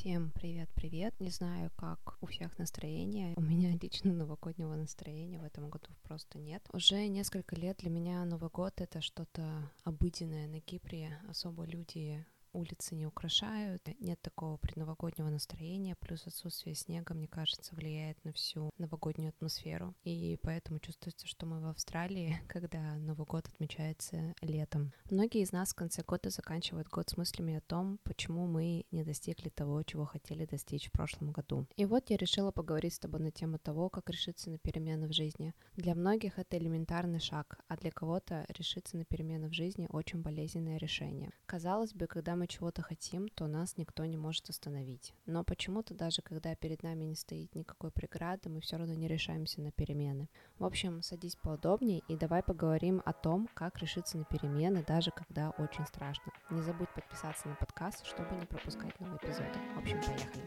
Всем привет-привет. Не знаю, как у всех настроение. У меня лично новогоднего настроения в этом году просто нет. Уже несколько лет для меня Новый год — это что-то обыденное на Кипре. Особо люди улицы не украшают, нет такого предновогоднего настроения, плюс отсутствие снега, мне кажется, влияет на всю новогоднюю атмосферу. И поэтому чувствуется, что мы в Австралии, когда Новый год отмечается летом. Многие из нас в конце года заканчивают год с мыслями о том, почему мы не достигли того, чего хотели достичь в прошлом году. И вот я решила поговорить с тобой на тему того, как решиться на перемены в жизни. Для многих это элементарный шаг, а для кого-то решиться на перемены в жизни очень болезненное решение. Казалось бы, когда чего-то хотим, то нас никто не может остановить. Но почему-то даже когда перед нами не стоит никакой преграды, мы все равно не решаемся на перемены. В общем, садись поудобнее и давай поговорим о том, как решиться на перемены, даже когда очень страшно. Не забудь подписаться на подкаст, чтобы не пропускать новые эпизоды. В общем, поехали.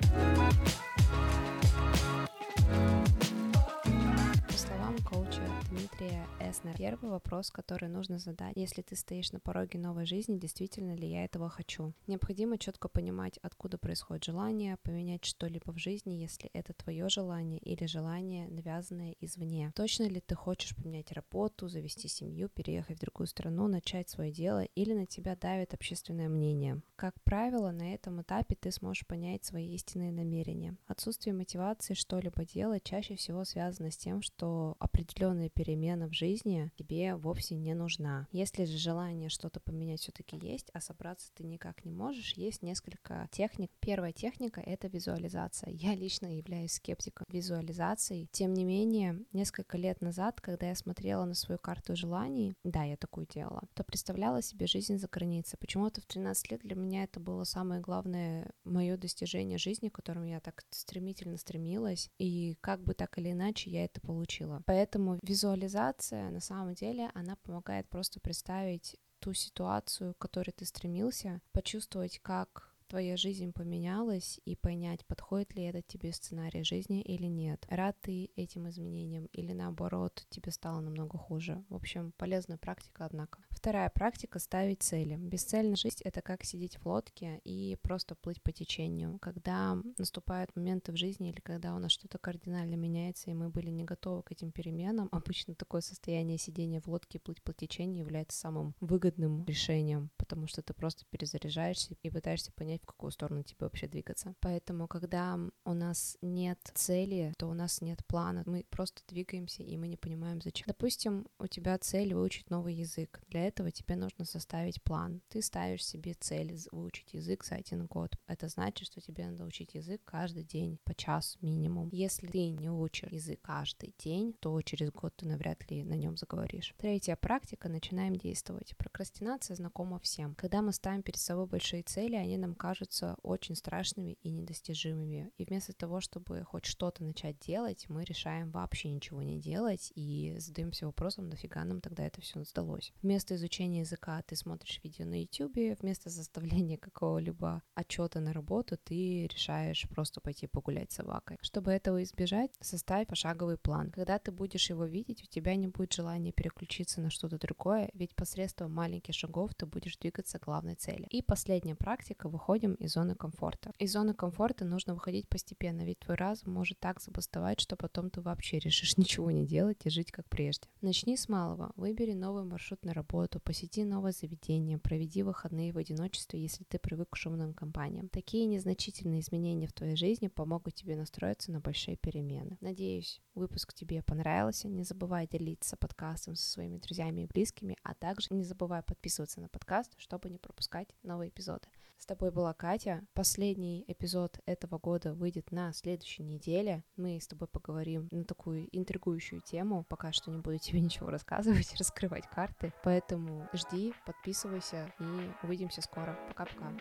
Эснер. Первый вопрос, который нужно задать, если ты стоишь на пороге новой жизни, действительно ли я этого хочу? Необходимо четко понимать, откуда происходит желание, поменять что-либо в жизни, если это твое желание или желание, навязанное извне. Точно ли ты хочешь поменять работу, завести семью, переехать в другую страну, начать свое дело, или на тебя давит общественное мнение? Как правило, на этом этапе ты сможешь понять свои истинные намерения. Отсутствие мотивации что-либо делать чаще всего связано с тем, что определенные перемена в жизни тебе вовсе не нужна. Если же желание что-то поменять все-таки есть, а собраться ты никак не можешь, есть несколько техник. Первая техника — это визуализация. Я лично являюсь скептиком визуализации. Тем не менее, несколько лет назад, когда я смотрела на свою карту желаний, да, я такую делала, то представляла себе жизнь за границей. Почему-то в 13 лет для меня это было самое главное мое достижение жизни, к которому я так стремительно стремилась, и как бы так или иначе я это получила. Поэтому визуализация, на самом деле, она помогает просто представить ту ситуацию, к которой ты стремился, почувствовать, как твоя жизнь поменялась и понять, подходит ли этот тебе сценарий жизни или нет. Рад ты этим изменениям или наоборот тебе стало намного хуже. В общем, полезная практика, однако. Вторая практика — ставить цели. Бесцельная жизнь — это как сидеть в лодке и просто плыть по течению. Когда наступают моменты в жизни или когда у нас что-то кардинально меняется, и мы были не готовы к этим переменам, обычно такое состояние сидения в лодке и плыть по течению является самым выгодным решением, потому что ты просто перезаряжаешься и пытаешься понять, в какую сторону тебе вообще двигаться. Поэтому, когда у нас нет цели, то у нас нет плана, мы просто двигаемся, и мы не понимаем, зачем. Допустим, у тебя цель выучить новый язык. Для этого тебе нужно составить план. Ты ставишь себе цель выучить язык за один год. Это значит, что тебе надо учить язык каждый день, по час минимум. Если ты не учишь язык каждый день, то через год ты навряд ли на нем заговоришь. Третья практика — начинаем действовать. Прокрастинация знакома всем. Когда мы ставим перед собой большие цели, они нам кажутся кажутся очень страшными и недостижимыми. И вместо того, чтобы хоть что-то начать делать, мы решаем вообще ничего не делать и задаемся вопросом, нафига нам тогда это все сдалось. Вместо изучения языка ты смотришь видео на YouTube, вместо составления какого-либо отчета на работу ты решаешь просто пойти погулять с собакой. Чтобы этого избежать, составь пошаговый план. Когда ты будешь его видеть, у тебя не будет желания переключиться на что-то другое, ведь посредством маленьких шагов ты будешь двигаться к главной цели. И последняя практика выходит выходим из зоны комфорта. Из зоны комфорта нужно выходить постепенно, ведь твой разум может так забастовать, что потом ты вообще решишь ничего не делать и жить как прежде. Начни с малого. Выбери новый маршрут на работу, посети новое заведение, проведи выходные в одиночестве, если ты привык к шумным компаниям. Такие незначительные изменения в твоей жизни помогут тебе настроиться на большие перемены. Надеюсь, выпуск тебе понравился. Не забывай делиться подкастом со своими друзьями и близкими, а также не забывай подписываться на подкаст, чтобы не пропускать новые эпизоды. С тобой была Катя. Последний эпизод этого года выйдет на следующей неделе. Мы с тобой поговорим на такую интригующую тему. Пока что не буду тебе ничего рассказывать, раскрывать карты. Поэтому жди, подписывайся и увидимся скоро. Пока-пока.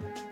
thank you